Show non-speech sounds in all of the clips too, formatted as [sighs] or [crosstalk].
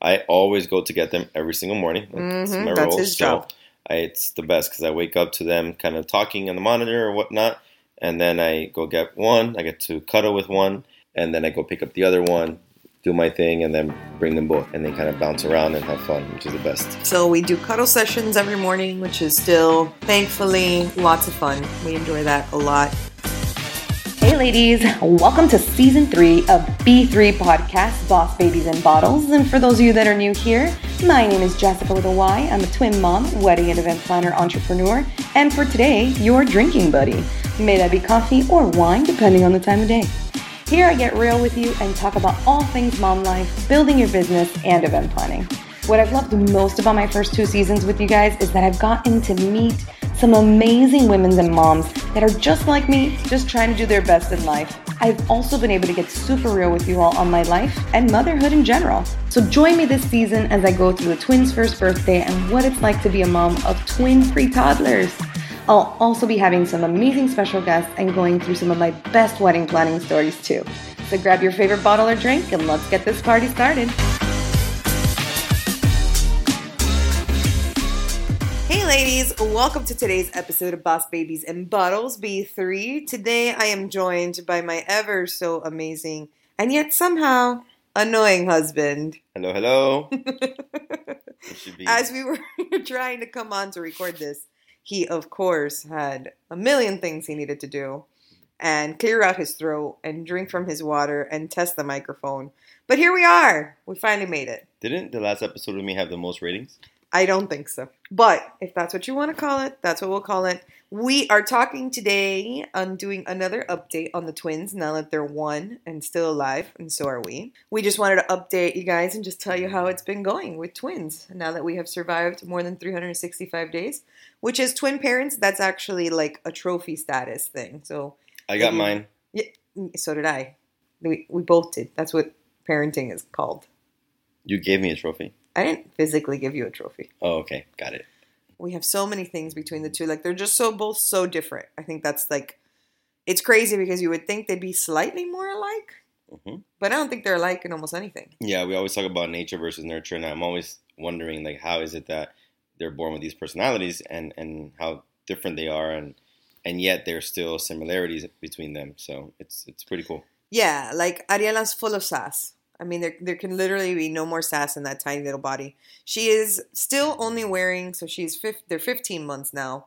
I always go to get them every single morning. It's Mhm, my that's role, his so job. I, it's the best because I wake up to them kind of talking on the monitor or whatnot, and then I go get one. I get to cuddle with one, and then I go pick up the other one, do my thing, and then bring them both, and they kind of bounce around and have fun, which is the best. So we do cuddle sessions every morning, which is still, thankfully, lots of fun. We enjoy that a lot. Ladies, welcome to season three of B3 Podcast Boss Babies and Bottles. And for those of you that are new here, my name is Jessica with a Y. I'm a twin mom, wedding and event planner, entrepreneur, and for today, your drinking buddy. May that be coffee or wine, depending on the time of day. Here I get real with you and talk about all things mom life, building your business, and event planning. What I've loved most about my first two seasons with you guys is that I've gotten to meet some amazing women and moms that are just like me, just trying to do their best in life. I've also been able to get super real with you all on my life and motherhood in general. So join me this season as I go through the twins' first birthday and what it's like to be a mom of twin free toddlers. I'll also be having some amazing special guests and going through some of my best wedding planning stories too. So grab your favorite bottle or drink and let's get this party started. Ladies, welcome to today's episode of Boss Babies and Bottles B3. Today I am joined by my ever so amazing and yet somehow annoying husband. Hello, hello. [laughs] Be- As we were [laughs] trying to come on to record this, he, of course, had a million things he needed to do and clear out his throat and drink from his water and test the microphone. But here we are. We finally made it. Didn't the last episode with me have the most ratings? I don't think so. But if that's what you want to call it, that's what we'll call it. We are talking today on doing another update on the twins now that they're one and still alive, and so are we. We just wanted to update you guys and just tell you how it's been going with twins now that we have survived more than 365 days, which is twin parents, that's actually like a trophy status thing. So, I got mine. Mm, so did I. We, we both did. That's what parenting is called. You gave me a trophy. I didn't physically give you a trophy. Oh, okay, got it. we have so many things between the two. Like they're just so both so different. I think that's like it's crazy because you would think they'd be slightly more alike, hmm but I don't think they're alike in almost anything. Yeah, we always talk about nature versus nurture, and I'm always wondering like how is it that they're born with these personalities and and how different they are, and and yet there's still similarities between them. So it's it's pretty cool. Yeah, like Ariela's full of sass. I mean, there there can literally be no more sass in that tiny little body. She is still only wearing, so she's fif- they're 15 months now,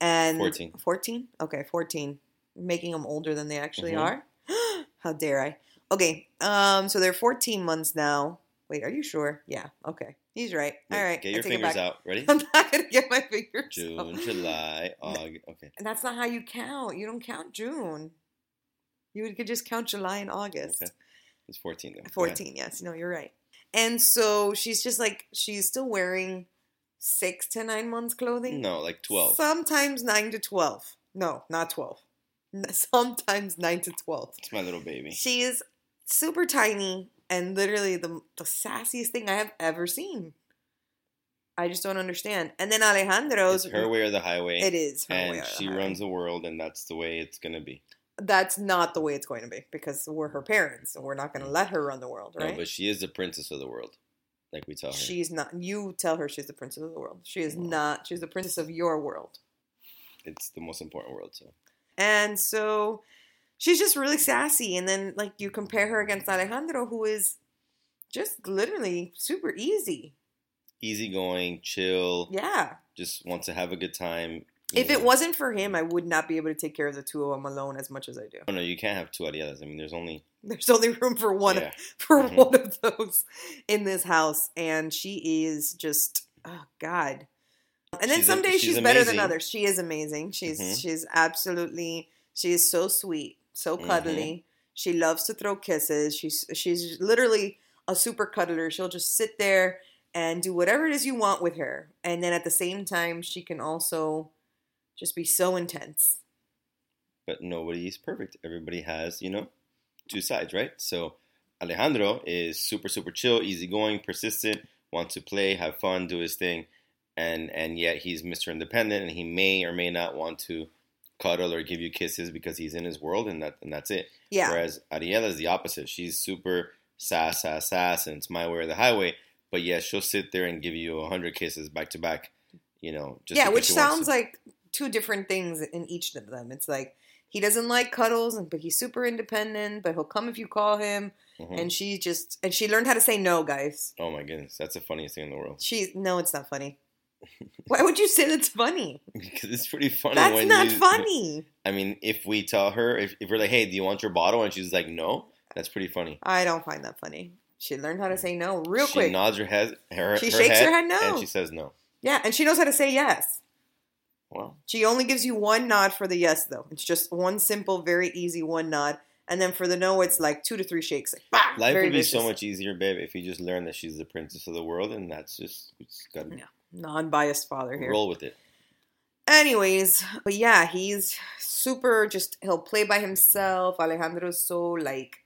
and 14. 14. Okay, 14, making them older than they actually Mhm. are. [gasps] How dare I? Okay, um, so they're 14 months now. Wait, are you sure? Yeah. Okay, he's right. All right, get your fingers out. Ready? [laughs] I'm not gonna get my fingers. June, out. [laughs] July, August. Okay, And that's not how you count. You don't count June. You could just count July and August. Okay. It's 14 though. Go ahead. 14, yes. No, you're right. And so she's just like, she's still wearing six to nine months clothing. No, like 12. Sometimes nine to 12. No, not 12. Sometimes nine to 12. It's my little baby. She is super tiny and literally the, the sassiest thing I have ever seen. I just don't understand. And then Alejandro's. It's her way or the highway. It is her way and the she highway. runs the world, and that's the way it's gonna be. That's not the way it's going to be because we're her parents and we're not going to mm. let her run the world, right? No, but she is the princess of the world, like we tell her. She's not. You tell her she's the princess of the world. She is not. She's the princess of your world. it's the most important world. So And so she's just really sassy. And then, like, you compare her against Alejandro, who is just literally super easy. easygoing, chill, Yeah. just wants to have a good time. If it wasn't for him, I would not be able to take care of the two of them alone as much as I do. Oh no, you can't have two Arielas. I mean, there's only [laughs] There's only room for one Yeah. [laughs] for Mhm. one of those in this house, and she is just oh god. And then She's some days she's she's, better than others. She is amazing. She's Mhm. she's absolutely she is so sweet, so cuddly. She loves to throw kisses. She's she's literally a super cuddler. She'll just sit there and do whatever it is you want with her, and then at the same time she can also just be so intense. but nobody's perfect. Everybody has, you know, two sides, right? So Alejandro is super, super chill, easygoing, persistent, wants to play, have fun, do his thing, and and yet he's Mr. Independent, and he may or may not want to cuddle or give you kisses because he's in his world, and that and that's it. Yeah. Whereas Ariela is the opposite. She's super sass, sass, sass, and it's my way or the highway. But yeah, she'll sit there and give you a hundred kisses back to back. You know, just yeah, which sounds like two different things in each of them. It's like he doesn't like cuddles, but he's super independent. But he'll come if you call him. Mhm. And she just and she learned how to say no, guys. oh my goodness, that's the funniest thing in the world. She no, it's not funny. [laughs] Why would you say that's funny? because it's pretty funny. That's when not you, funny. I mean, if we tell her, if, if we're like, hey, do you want your bottle? And she's like, no, that's pretty funny. I don't find that funny. She learned how to say no real she quick. nods her head, her, She her shakes head, her head no. and she says no. yeah, and she knows how to say yes. Wow. She only gives you one nod for the yes, though. It's just one simple, very easy one nod. And then for the no, it's like two to three shakes. Like, bah, Life would be so much easier, babe, if you just learn that she's the princess of the world, and that's just it's gotta Yeah. non-biased father here. roll with it. Anyways, but yeah, he's super. Just he'll play by himself. Alejandro's so like,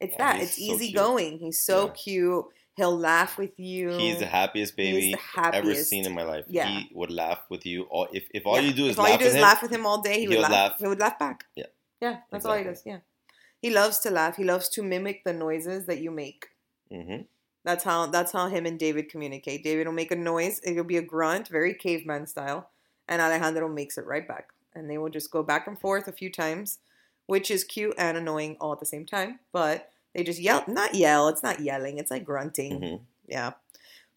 it's Yeah, that. It's so easy cute. going. He's so Yeah. cute. He'll laugh with you. He's the happiest baby the ever seen in my life. Yeah. He would laugh with you. All if, if all Yeah. you do is if all laugh you do with is him, laugh with him all day, he he would laugh. laugh. He would laugh back. Yeah. yeah, that's all he does. Yeah, he loves to laugh. He loves to mimic the noises that you make. hmm That's how that's how him and David communicate. David will make a noise. It'll be a grunt, very caveman style, and Alejandro makes it right back. And they will just go back and forth a few times, which is cute and annoying all at the same time. But they just yell, not yell. It's not yelling. It's like grunting. hmm Yeah.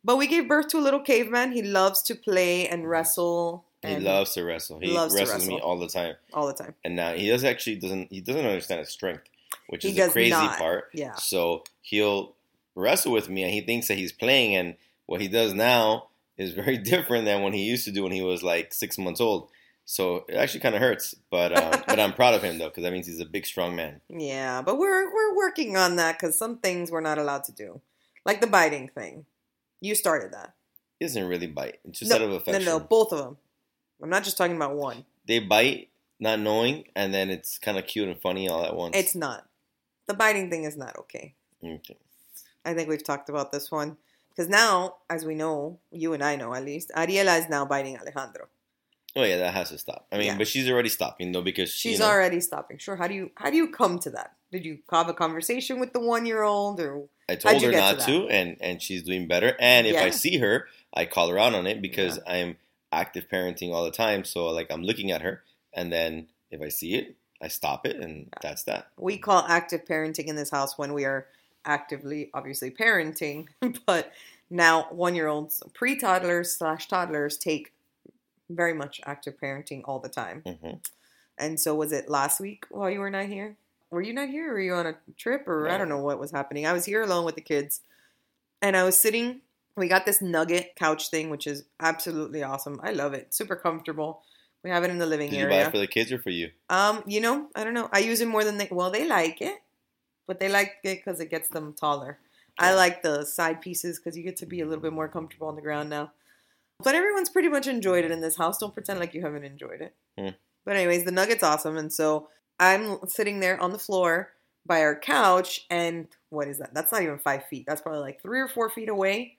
But we gave birth to a little caveman. He loves to play and wrestle. He loves to wrestle. He loves wrestles me all the time. all the time. And now he does actually doesn't he doesn't understand his strength, which He is the crazy not. part. Yeah. So he'll wrestle with me, and he thinks that he's playing, and what he does now is very [laughs] different than what he used to do when he was like six months old. So it actually kind of hurts, but uh, [laughs] but I'm proud of him though because that means he's a big, strong man. Yeah, but we're we're working on that because some things we're not allowed to do, like the biting thing. You started that. He doesn't really bite; it's just no, out of affection. no, no, both of them. I'm not just talking about one. They bite, not knowing, and then it's kind of cute and funny all at once. It's not. The biting thing is not okay. Okay. I think we've talked about this one because now, as we know, you and I know at least, Ariela is now biting Alejandro. Oh yeah, that has to stop. I mean, Yeah. but she's already stopping though because She's you know, already stopping. Sure. How do you how do you come to that? Did you have a conversation with the one year old or I told her not to to, and and she's doing better. And if I see her, I call her out on it because I'm active parenting all the time. So like I'm looking at her, and then if I see it, I stop it, and that's that. we call active parenting in this house when we are actively obviously parenting [laughs] but now one year olds pre-toddlers slash toddlers take very much active parenting all the time hmm and so was it last week while you were not here were you not here or were you on a trip or i don't know what was happening i was here alone with the kids and i was sitting we got this nugget couch thing which is absolutely awesome i love it super comfortable we have it in the living Did you area buy it for the kids or for you? um, you know, I don't know. I use it more than they. Well, they like it, but they like it because it gets them taller. I like the side pieces because you get to be a little bit more comfortable on the ground now. But everyone's pretty much enjoyed it in this house. Don't pretend like you haven't enjoyed it. Hmm. But anyways, the nugget's awesome, and so I'm sitting there on the floor by our couch, and what is that? That's not even five feet. That's probably like three or four feet away,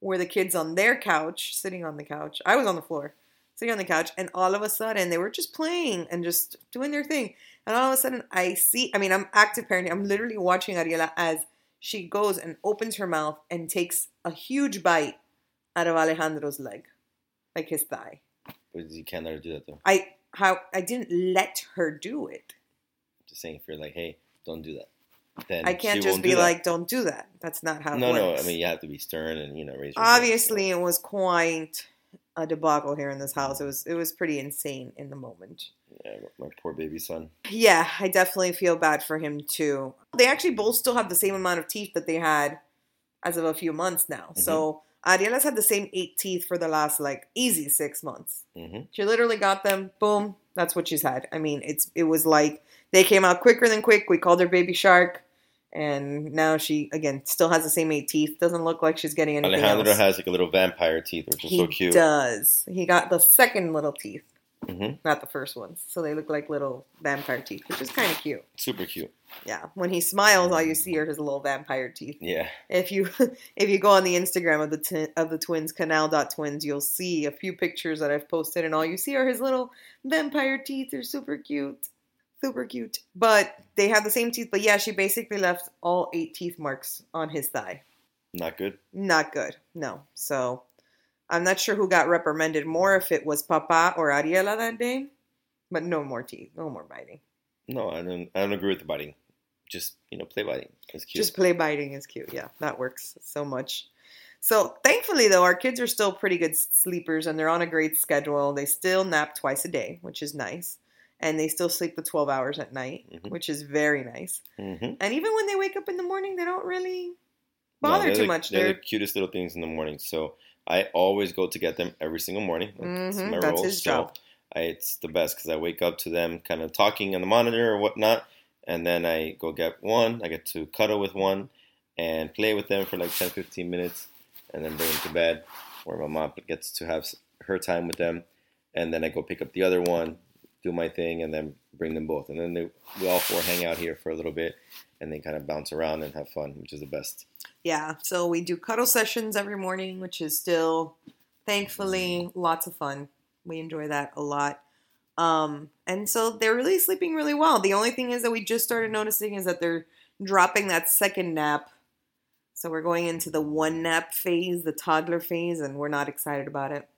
where the kids on their couch, sitting on the couch. I was on the floor sitting on the couch, and all of a sudden they were just playing and just doing their thing. And all of a sudden I see, I mean, I'm active parenting. I'm literally watching Ariela as she goes and opens her mouth and takes a huge bite out of Alejandro's leg, like his thigh. But you can't let her do that though. I how I didn't let her do it. Just saying, if you're like, hey, don't do that, then I can't just be do like, "Don't do that." That's not how no, it no. I mean, you have to be stern and you know raise. Your obviously it was quite a debacle here in this house. It was it was pretty insane in the moment. Yeah, my poor baby son. Yeah, I definitely feel bad for him too. They actually both still have the same amount of teeth that they had as of a few months now. Mm-hmm. So Ariela's had the same eight teeth for the last like easy six months. hmm She literally got them. Boom. That's what she's had. I mean, it's it was like they came out quicker than quick. We called her Baby Shark, and now she again still has the same eight teeth. Doesn't look like she's getting anything Alejandro else. has like a little vampire teeth, which is he so cute. He does. He got the second little teeth, hmm not the first ones. So they look like little vampire teeth, which is kind of cute. Super cute. Yeah, when he smiles, all you see are his little vampire teeth. Yeah. If you [laughs] if you go on the Instagram of the t- of the twins canal.twins, you'll see a few pictures that I've posted, and all you see are his little vampire teeth. They're super cute, super cute. But they have the same teeth. But yeah, she basically left all eight teeth marks on his thigh. Not good. Not good. No. So I'm not sure who got reprimanded more, if it was Papa or Ariela that day, but no more teeth, no more biting. No, I don't. I don't agree with the biting. Just you know, play biting. It's cute. Just play biting is cute. Yeah, that works so much. So thankfully, though, our kids are still pretty good sleepers and they're on a great schedule. They still nap twice a day, which is nice. And they still sleep the 12 hours at night, Mhm. which is very nice. Mhm. And even when they wake up in the morning, they don't really bother they're too the- much. They're They're, the cutest little things in the morning. So I always go to get them every single morning. That's Mhm, my that's role. his so job. I, it's the best because I wake up to them kind of talking on the monitor or whatnot, and then I go get one. I get to cuddle with one and play with them for like 10, 15 minutes, and then bring them to bed, where my mom gets to have her time with them, and then I go pick up the other one, do my thing, and then bring them both, and then they, we all four hang out here for a little bit, and they kind of bounce around and have fun, which is the best. yeah, so we do cuddle sessions every morning, which is still, thankfully, lots of fun. We enjoy that a lot. Um, and so they're really sleeping really well. The only thing is that we just started noticing is that they're dropping that second nap. So we're going into the one nap phase, the toddler phase, and we're not excited about it.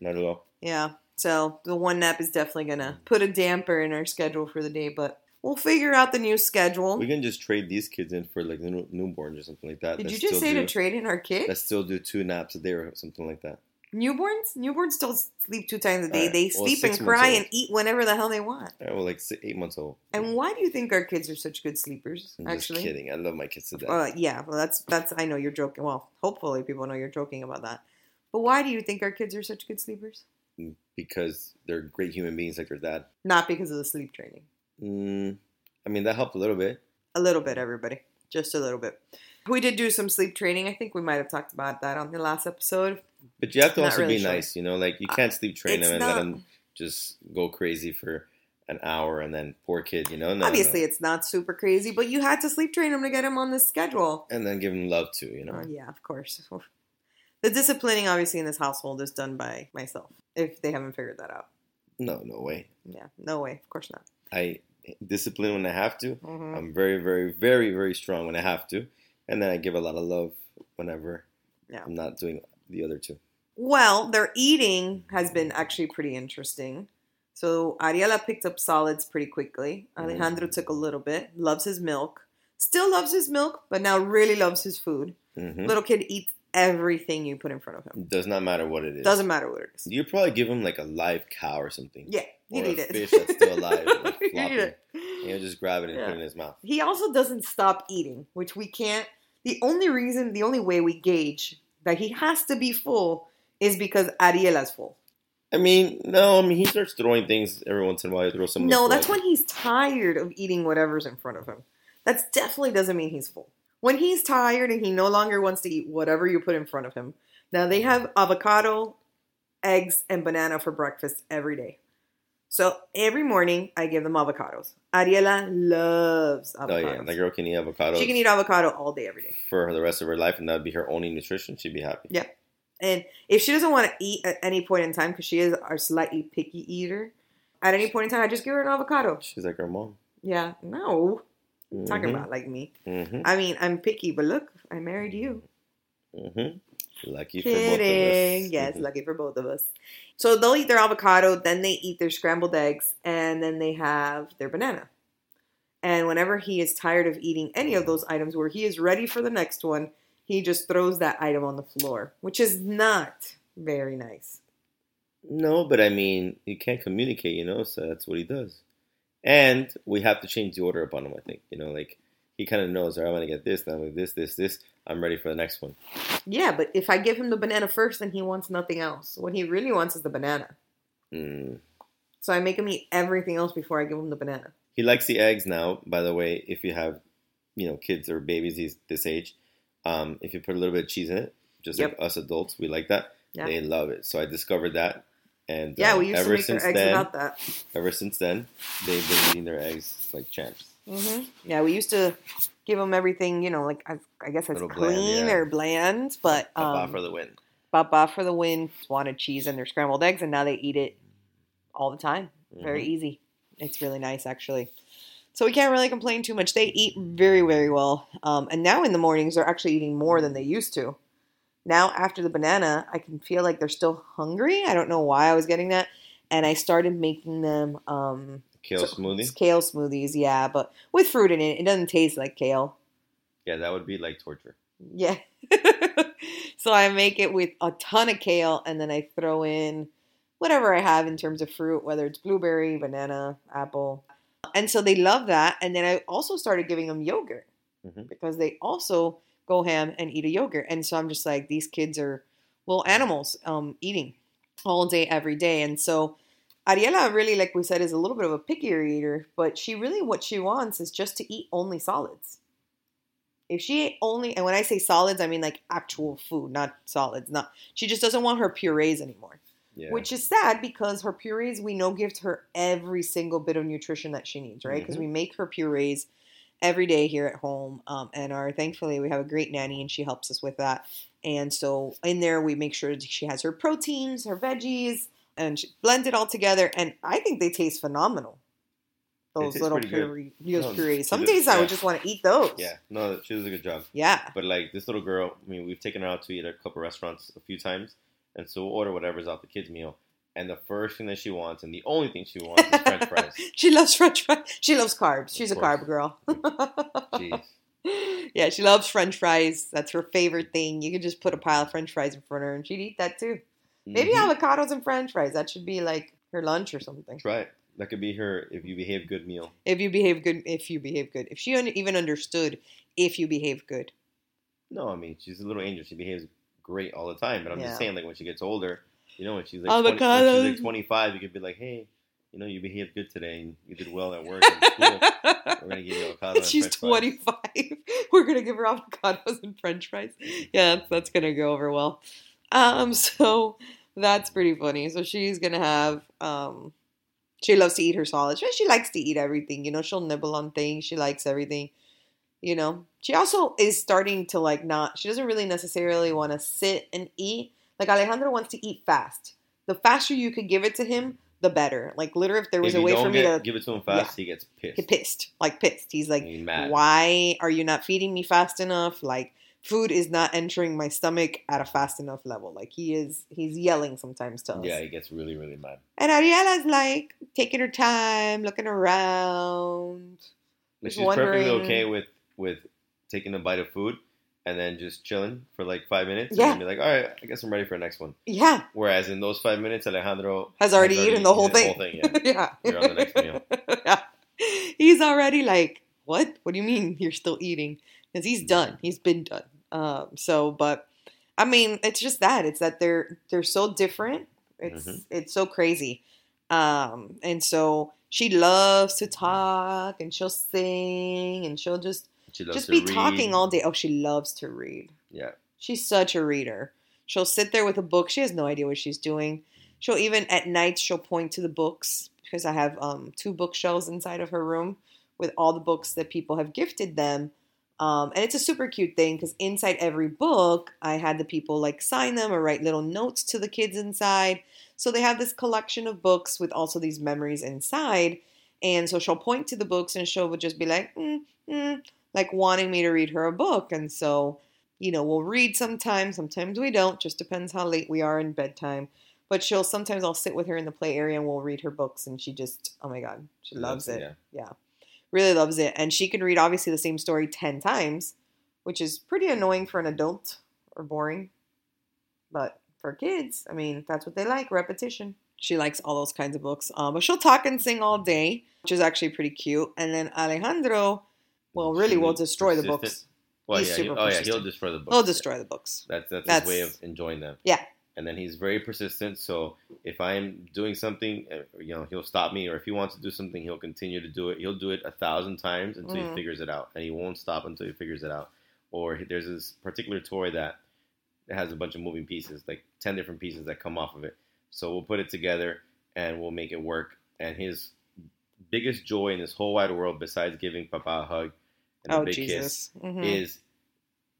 Not at all. Yeah. So the one nap is definitely gonna put a damper in our schedule for the day, but we'll figure out the new schedule. We can just trade these kids in for like new, newborns or something like that. Did that you just say do, to trade in our kid? That still do two naps a day or something like that. Newborns? Newborns don't sleep two times a day. Alright, They well, sleep and cry and eat whenever the hell they want. Yeah, well, like eight months old. And why do you think our kids are such good sleepers? I'm actually, just kidding. I love my kids to death. Uh, yeah. Well, that's that's. I know you're joking. Well, hopefully people know you're joking about that. But why do you think our kids are such good sleepers? because they're great human beings like their dad. Not because of the sleep training. Mm, I mean, that helped a little bit. A little bit, everybody. Just a little bit. We did do some sleep training. I think we might have talked about that on the last episode. But you have to Not also really be sure. nice, you know? Like, you can't sleep train them and let them just go crazy for an hour and then poor kid, you know? No, Obviously, no. it's not super crazy, but you had to sleep train them to get him on the schedule. And then give them love too, you know? Uh, yeah, of course. The disciplining, obviously, in this household is done by myself. If they haven't figured that out, No, no way. yeah, no way. Of course not. I discipline when I have to. Mhm. I'm very, very, very, very strong when I have to. And then I give a lot of love whenever Yeah. I'm not doing the other two. Well, their eating has been actually pretty interesting. So Ariela picked up solids pretty quickly. Alejandro took a little bit. Loves his milk. Still loves his milk, but now really loves his food. hmm Little kid eats everything you put in front of him. Does not matter what it is. Doesn't matter what it is. You probably give him like a live cow or something. Yeah, you need a it. fish that's still alive, [laughs] like, flopping. need. And he'll just grab it and put it in his mouth. He also doesn't stop eating, which we can't. The only reason, the only way we gauge that he has to be full is because Ariela's full. I mean, no, I mean he starts throwing things every once in a while. He throws some. No, that's when he's tired of eating whatever's in front of him. That definitely doesn't mean he's full. When he's tired and he no longer wants to eat whatever you put in front of him. Now they have avocado, eggs, and banana for breakfast every day. So every morning I give them avocados. Ariela loves avocado. Oh yeah, the girl can eat avocado. she can eat avocado all day, every day. for the rest of her life, and that'd be her only nutrition. She'd be happy. Yeah. And if she doesn't want to eat at any point in time, because she is a slightly picky eater, at any point in time, I just give her an avocado. She's like her mom. Yeah, no, talking Mhm. about like me. Mhm. I mean, I'm picky, but look, I married you. Mhm. Lucky Kidding. for both of us. Yes, Mhm. lucky for both of us. So they'll eat their avocado, then they eat their scrambled eggs, and then they have their banana. And whenever he is tired of eating any of those items, where he is ready for the next one, he just throws that item on the floor, which is not very nice. No, but I mean, he can't communicate, you know, so that's what he does. And we have to change the order upon him, I think. You know, like he kind of knows, all right, I'm going to get this, then I'm gonna this, this, this. I'm ready for the next one. Yeah, but if I give him the banana first, then he wants nothing else. What he really wants is the banana. Mm. So I make him eat everything else before I give him the banana. He likes the eggs now, by the way, if you have, you know, kids or babies this age. Um, if you put a little bit of cheese in it, just Yep. like us adults, we like that. Yeah. They love it. So I discovered that. And Yeah, uh, we used to ever make their since eggs then, without that. ever since then, they've been eating their eggs like champs. hmm Yeah, we used to give them everything, you know, like I, I guess it's Little bland, clean yeah. or bland, but Papa um, for the win. Papa for the win wanted cheese and their scrambled eggs, and now they eat it all the time. Very Mhm. easy. It's really nice, actually. So we can't really complain too much. They eat very, very well. Um, and now in the mornings, they're actually eating more than they used to. Now, after the banana, I can feel like they're still hungry. I don't know why I was getting that. And I started making them um, Kale so- smoothie. kale smoothies, yeah, but with fruit in it. It doesn't taste like kale. Yeah, that would be like torture. Yeah. [laughs] so I make it with a ton of kale and then I throw in whatever I have in terms of fruit, whether it's blueberry, banana, apple. And so they love that. And then I also started giving them yogurt Mhm. because they also go ham and eat a yogurt. And so I'm just like, these kids are little animals um, eating all day, every day. And so Ariela really, like we said, is a little bit of a pickier eater, but she really, what she wants is just to eat only solids. If she ate only, and when I say solids, I mean like actual food, not solids. Not she just doesn't want her purees anymore, Yeah. which is sad because her purees we know gives her every single bit of nutrition that she needs, right? Because Mhm. we make her purees every day here at home, um, and our thankfully we have a great nanny and she helps us with that. And so in there we make sure that she has her proteins, her veggies, and she blends it all together. And I think they taste phenomenal. Those little puree, those No, purees. Some days I would just want to eat those. yeah. No, she does a good job. Yeah. But like this little girl, I mean, we've taken her out to eat at a couple restaurants a few times, and so we'll order whatever's out the kids' meal. And the first thing that she wants, and the only thing she wants, is French fries. [laughs] she loves French fries. She loves carbs. She's a carb girl. [laughs] Jeez. yeah, she loves French fries. That's her favorite thing. You could just put a pile of French fries in front of her, and she'd eat that too. Maybe Mhm. avocados and French fries. That should be like her lunch or something. Try it. That could be her if you behave good meal. If you behave good, if you behave good, if she un- even understood, if you behave good. No, I mean she's a little angel. She behaves great all the time. But I'm Yeah. just saying, like when she gets older, you know, when she's like 20, when she's like 25, you could be like, hey, you know, you behaved good today and you did well at work and school. We're gonna [laughs] give you avocado and She's fries. 25. [laughs] We're gonna give her avocados and French fries. [laughs] Yeah, that's, that's gonna go over well. Um, [laughs] so that's pretty funny. So she's gonna have um, she loves to eat her solids. She- likes to eat everything. You know, she'll nibble on things. She likes everything. You know, she also is starting to like not. She doesn't really necessarily want to sit and eat. Like Alejandro wants to eat fast. The faster you could give it to him, the better. Like literally, if there was if a way for me to give it to him fast, he gets pissed. get pissed, like pissed. He's like, He's mad. why are you not feeding me fast enough? Like food is not entering my stomach at a fast enough level. Like he is, he's yelling sometimes to us. Yeah, he gets really, really mad. And Ariela's like taking her time, looking around. Just she's perfectly wondering- okay with with taking a bite of food and then just chilling for like five minutes Yeah. and be like, all right, I guess I'm ready for the next one. Yeah, Whereas in those five minutes, Alejandro has already eaten the whole thing. yeah. yeah, [laughs] You're on the next meal. [laughs] yeah. He's already like, what? What do you mean you're still eating? Because he's done. He's been done. Um, so, but I mean, it's just that. It's that they're they're so different. It's Mhm. it's so crazy. Um, and so she loves to talk and she'll sing and she'll just She loves just be read. talking all day. Oh, she loves to read. Yeah. She's such a reader. She'll sit there with a book. She has no idea what she's doing. She'll even at night she'll point to the books because I have um, two bookshelves inside of her room with all the books that people have gifted them. Um, and it's a super cute thing because inside every book, I had the people like sign them or write little notes to the kids inside. So they have this collection of books with also these memories inside. And so she'll point to the books and she'll just be like, mm, mm, like wanting me to read her a book. And so, you know, we'll read sometimes, sometimes we don't, just depends how late we are in bedtime. But she'll sometimes I'll sit with her in the play area and we'll read her books and she just, oh my God, she loves it. Yeah. Yeah. Really loves it. And she can read obviously the same story 10 times, which is pretty annoying for an adult or boring. But for kids, I mean, that's what they like repetition. She likes all those kinds of books. Um, but she'll talk and sing all day, which is actually pretty cute. And then Alejandro, well, really will destroy the books. Well, He's yeah, super he- oh yeah, he'll destroy the books. He'll destroy the books. That's that's, That's- his way of enjoying them. Yeah. And then he's very persistent. So if I'm doing something, uh, you know, he'll stop me, or if he wants to do something, he'll continue to do it. He'll do it a thousand times until Mhm. he figures it out, and he won't stop until he figures it out. Or there's this particular toy that has a bunch of moving pieces, like ten different pieces that come off of it. So we'll put it together and we'll make it work. And his biggest joy in this whole wide world, besides giving Papa a hug and a Oh, big kiss, Jesus. Mhm. is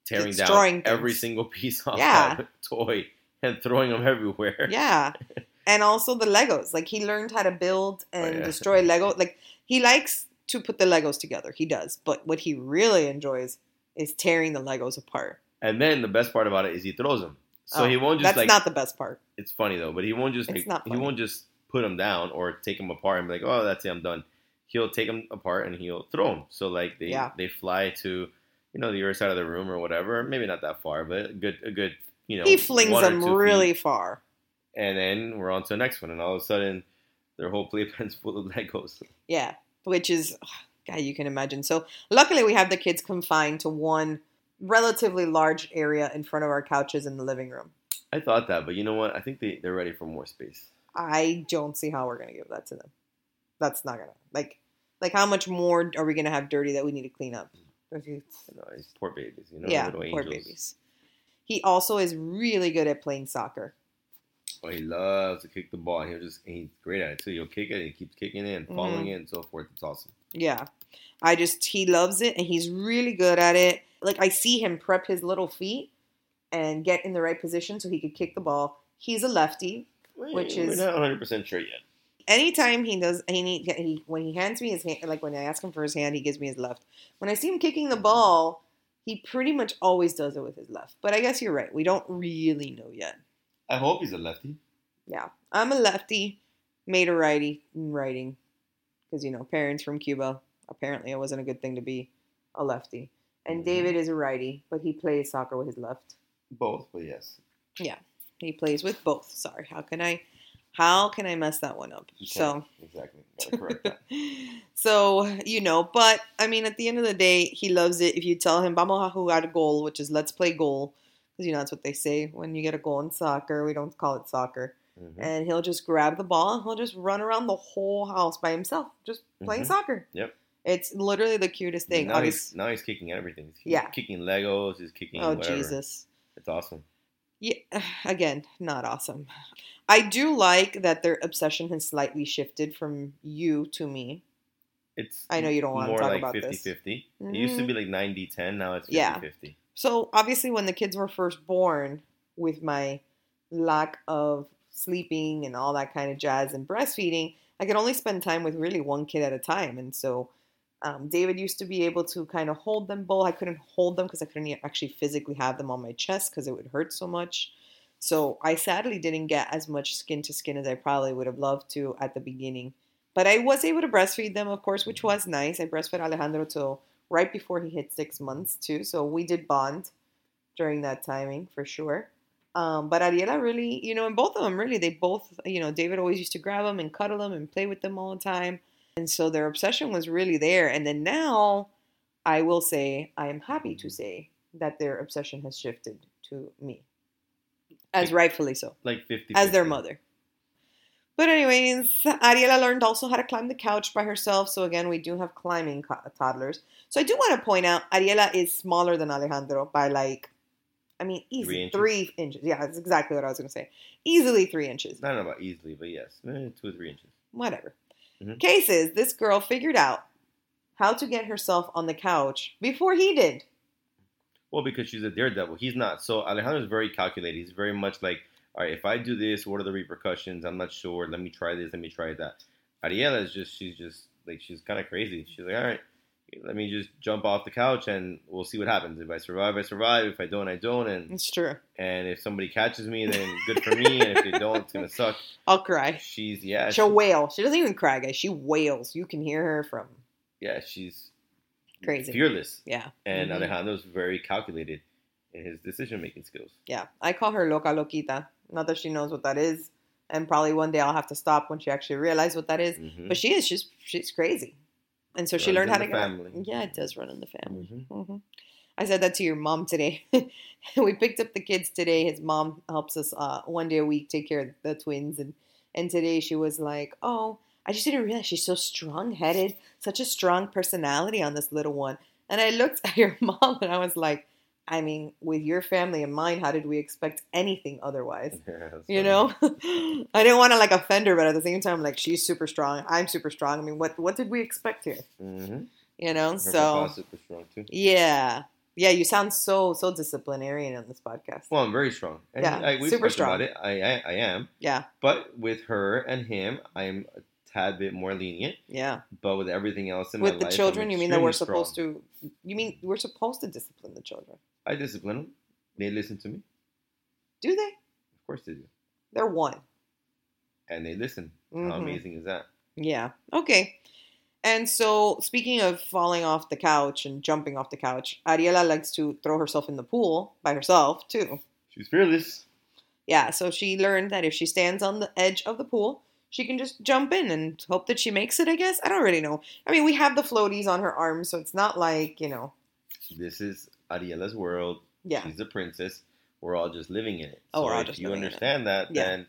tearing Destroying down every single [laughs] piece off Yeah. that toy and throwing them everywhere. Yeah. [laughs] And also the Legos. Like he learned how to build and Oh, yeah. destroy Lego. Like he likes to put the Legos together. He does. But what he really enjoys is tearing the Legos apart. And then the best part about it is he throws them. So Oh, he won't just That's like. not the best part. it's funny though, but he won't just It's like, he won't just put them down or take them apart and be like, oh, that's it, I'm done. He'll take them apart and he'll throw them. So like they Yeah. they fly to you know the other side of the room or whatever. Maybe not that far, but a good a good you know. he flings them two feet. really far. and then we're on to the next one, and all of a sudden their whole playpen's [laughs] full of Legos. Yeah, which is, God, you can imagine. So luckily, we have the kids confined to one relatively large area in front of our couches in the living room. I thought that, but you know what? I think they they're ready for more space. I don't see how we're gonna give that to them. That's not gonna like, like how much more are we gonna have dirty that we need to clean up? Mm. You know, these poor babies, you know, yeah, little poor angels. babies. He also is really good at playing soccer. Oh, he loves to kick the ball. He'll just he's great at it too. He'll kick it, and he keeps kicking it, and following Mm-hmm. it, and so forth. It's awesome. Yeah. I just he loves it and he's really good at it. Like I see him prep his little feet and get in the right position so he could kick the ball. He's a lefty. Which we're is- not 100 percent sure yet. Anytime he does he need he when he hands me his hand like when I ask him for his hand, he gives me his left. When I see him kicking the ball, he pretty much always does it with his left. But I guess you're right. We don't really know yet. I hope he's a lefty. Yeah. I'm a lefty, made a righty in writing. Because, you know, parents from Cuba, apparently it wasn't a good thing to be a lefty. And Mhm. David is a righty, but he plays soccer with his left. Both, but yes. Yeah. He plays with both. Sorry. How can I how can I mess that one up? So exactly. Correct that. [laughs] so, you know, but I mean at the end of the day, he loves it. If you tell him vamos a jugar goal, which is let's play goal, because you know that's what they say when you get a goal in soccer. We don't call it soccer. Mhm. and he'll just grab the ball and he'll just run around the whole house by himself, just playing Mhm. soccer. Yep. It's literally the cutest thing. Now he's, now he's kicking everything. He's Yeah. kicking Legos. He's kicking. oh whatever. Jesus. It's awesome. Yeah, [sighs] again, not awesome. I do like that their obsession has slightly shifted from you to me. It's I know you don't wanna more talk like about 50 this. 50. It used to be mm-hmm. like 90 10. Now it's 50 Yeah. 50. So obviously, when the kids were first born, with my lack of sleeping and all that kind of jazz and breastfeeding, I could only spend time with really one kid at a time. And so um, David used to be able to kind of hold them both. I couldn't hold them because I couldn't actually physically have them on my chest because it would hurt so much. So I sadly didn't get as much skin to skin as I probably would have loved to at the beginning. But I was able to breastfeed them, of course, which was nice. I breastfed Alejandro till right before he hit six months too. So we did bond during that timing for sure. Um, but Ariela really, you know, and both of them really, they both, you know, David always used to grab them and cuddle them and play with them all the time. And so their obsession was really there. And then now I will say, I am happy to say that their obsession has shifted to me, as rightfully so Like 50 as their mother. But anyways, Ariela learned also how to climb the couch by herself. So again, we do have climbing co- toddlers. So I do want to point out Ariela is smaller than Alejandro by like, I mean, easy Three three inches? inches. Yeah, that's exactly what I was going to say. Easily three inches. I don't know about easily, but yes. Eh, two or three inches. Whatever. Mhm. Case is, this girl figured out how to get herself on the couch before he did. Well, because she's a daredevil. He's not. So Alejandro's very calculated. He's very much like, all right, if I do this, what are the repercussions? I'm not sure. Let me try this. Let me try that. Ariela is just, she's just like, she's kind of crazy. She's like, all right, let me just jump off the couch and we'll see what happens. If I survive, I survive. If I don't, I don't. And It's true. and if somebody catches me, then good for me. and if they don't, it's gonna suck. [laughs] I'll cry. She's yeah, She'll she- wail. She doesn't even cry, guys. She wails. You can hear her from yeah, she's Crazy. fearless. yeah. And Mhm. Alejandro's very calculated in his decision making skills. Yeah, I call her loca loquita. Not that she knows what that is, and probably one day I'll have to stop when she actually realizes what that is. Mhm. But she is. She's she's crazy, and so she Runs learned how to family. Yeah, it does run in the family. Mhm. hmm I said that to your mom today. [laughs] we picked up the kids today. His mom helps us uh, one day a week take care of the twins, and and today she was like, "Oh, I just didn't realize she's so strong headed, such a strong personality on this little one." And I looked [laughs] at your mom and I was like, "I mean, with your family and mine, how did we expect anything otherwise?" [laughs] Yeah, You funny. know, [laughs] I didn't want to like offend her, but at the same time, like she's super strong. I'm super strong. I mean, what what did we expect here? Mhm. You know, Her so super strong too. yeah. Yeah, you sound so so disciplinarian on this podcast. Well, I'm very strong. And Yeah, I, super strong. About it. I, I I am. yeah. But with her and him, I'm a tad bit more lenient, Yeah. but with everything else in With my the life, children, I'm you mean that we're supposed strong. to? You mean we're supposed to discipline the children? I discipline them. They listen to me. Do they? Of course they do, They're one. and they listen. How Mhm. amazing is that? Yeah. Okay. And so, speaking of falling off the couch and jumping off the couch, Ariela likes to throw herself in the pool by herself too. She's fearless. Yeah. So she learned that if she stands on the edge of the pool, she can just jump in and hope that she makes it. I guess I don't really know. I mean, we have the floaties on her arms, so it's not like you know. This is Ariela's world. Yeah. She's a princess. We're all just living in it. Oh, so we're all if just you living in it. understand that, Yeah. then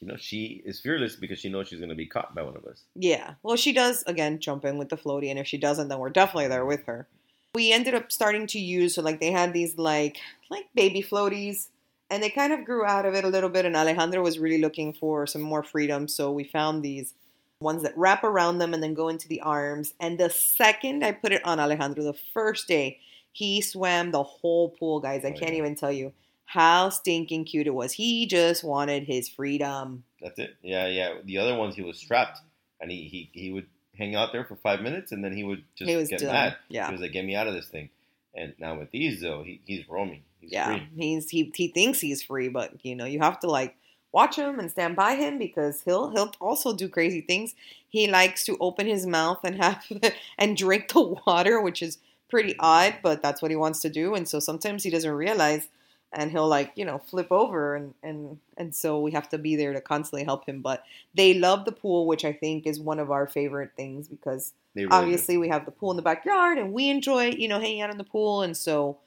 you know she is fearless because she knows she's going to be caught by one of us. Yeah. Well, she does again jump in with the floaty, and if she doesn't, then we're definitely there with her. We ended up starting to use so like they had these like like baby floaties, and they kind of grew out of it a little bit. And Alejandro was really looking for some more freedom, so we found these ones that wrap around them and then go into the arms. And the second I put it on Alejandro, the first day he swam the whole pool, guys. I Oh, can't yeah. even tell you how stinking cute it was. He just wanted his freedom. That's it. Yeah, yeah. The other ones he was strapped, and he he, he would hang out there for five minutes, and then he would just He get done. mad. Yeah. He was like, "Get me out of this thing." And now with these though, he, he's roaming. He's yeah free. he's he he thinks he's free but you know you have to like watch him and stand by him because he'll he'll also do crazy things he likes to open his mouth and have [laughs] and drink the water which is pretty odd but that's what he wants to do. And so sometimes he doesn't realize and he'll like you know flip over and and and so we have to be there to constantly help him. But they love the pool which i think is one of our favorite things because really do. obviously we have the pool in the backyard and we enjoy you know hanging out in the pool. And so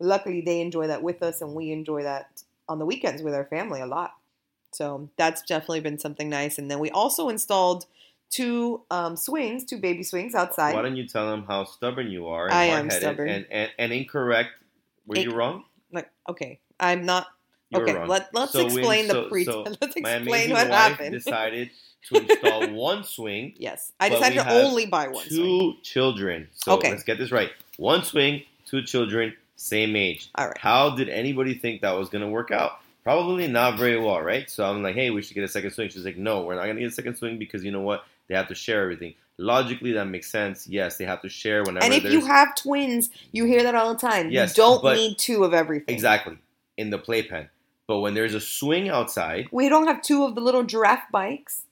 luckily they enjoy that with us and we enjoy that on the weekends with our family a lot. So that's definitely been something nice. And then we also installed two um, swings two baby swings outside Why don't you tell them how stubborn you are? And I am stubborn. and, and and incorrect. Were Inc- you wrong? like okay i'm not You were okay wrong. let, let's So when- explain the so- pre so [laughs] let's explain what wife happened decided to install [laughs] one swing, yes i decided to only buy one two swing children. So Okay. let's get this right: one swing, two children, same age. all right How did anybody think that was going to work out? Probably not very well, right? So I'm like, hey, we should get a second swing. She's like, no, we're not going to get a second swing because you know what? They have to share everything. Logically, that makes sense. Yes, they have to share whenever and if you have twins you hear that all the time Yes, you don't need two of everything exactly in the playpen. But when there's a swing outside, We don't have two of the little giraffe bikes.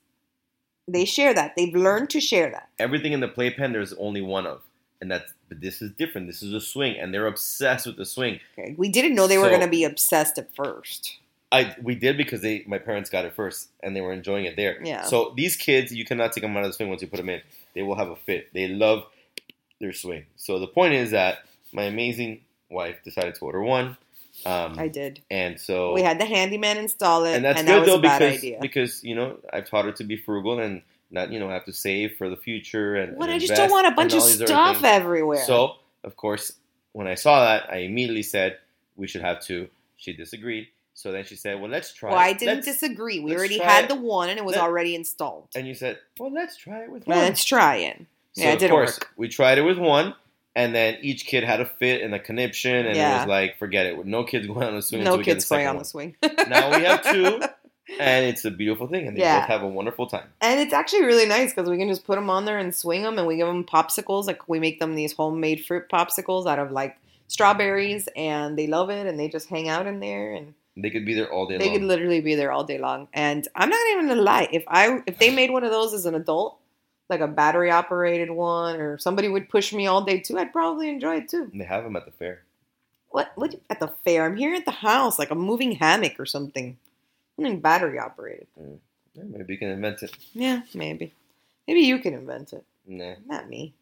They share that. They've learned to share that. everything in the playpen there's only one of, and that's. But this is different. This is a swing, and they're obsessed with the swing. Okay. We didn't know they were going to be obsessed at first. I we did because they my parents got it first and they were enjoying it there. Yeah. So these kids, you cannot take them out of the swing once you put them in. They will have a fit. They love their swing. So the point is that my amazing wife decided to order one, um, I did. and so We had the handyman install it, and that's that good was though a bad because idea. because you know I've taught her to be frugal and not you know have to save for the future and What? and I just don't want a bunch of all these other stuff everywhere. So of course, when I saw that, I immediately said we should have two. She disagreed. So then she said, "Well, let's try." well, it. I didn't Let's- disagree. We already had it. the one, and it was Let- already installed. And you said, "Well, let's try it with one." Let's try it. So Yeah, it of course, work. we tried it with one, and then each kid had a fit and a conniption, and it was like, forget it. No kids going on the swing. No kids going on the swing. Now we have two, [laughs] and it's a beautiful thing, and they Yeah. both have a wonderful time. And it's actually really nice because we can just put them on there and swing them, and we give them popsicles. Like we make them these homemade fruit popsicles out of like strawberries, and they love it, and they just hang out in there, and They could be there all day they long. could literally be there all day long. And I'm not even gonna lie, if I if they made one of those as an adult, like a battery operated one, or somebody would push me all day too, I'd probably enjoy it too. And they have them at the fair. What? What? At the fair? I'm here at the house, like a moving hammock or something. Something battery operated. Mm. Yeah, maybe you can invent it. Yeah, maybe. Maybe you can invent it. Nah. Not me.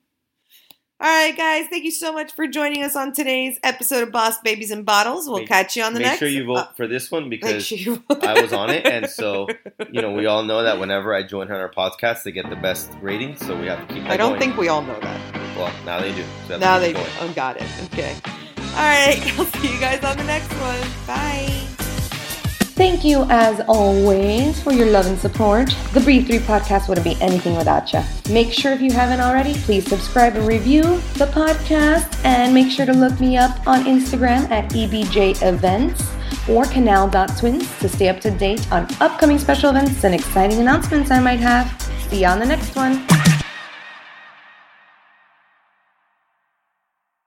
All right, guys. Thank you so much for joining us on today's episode of Boss Babies and Bottles. We'll Make- catch you on the Make next. Make sure you vote uh, for this one because sure I was on it, and so [laughs] you know we all know that whenever I join her on our podcast, they get the best ratings. So we have to keep. That I don't going. think we all know that. Well, now they do. So Now they do. Oh, got it. Okay. All right. [laughs] I'll see you guys on the next one. Bye. Thank you, as always, for your love and support. The B3 podcast wouldn't be anything without you. Make sure if you haven't already, please subscribe and review the podcast. And make sure to look me up on Instagram at EBJ Events or canal.twins to stay up to date on upcoming special events and exciting announcements I might have. See you on the next one.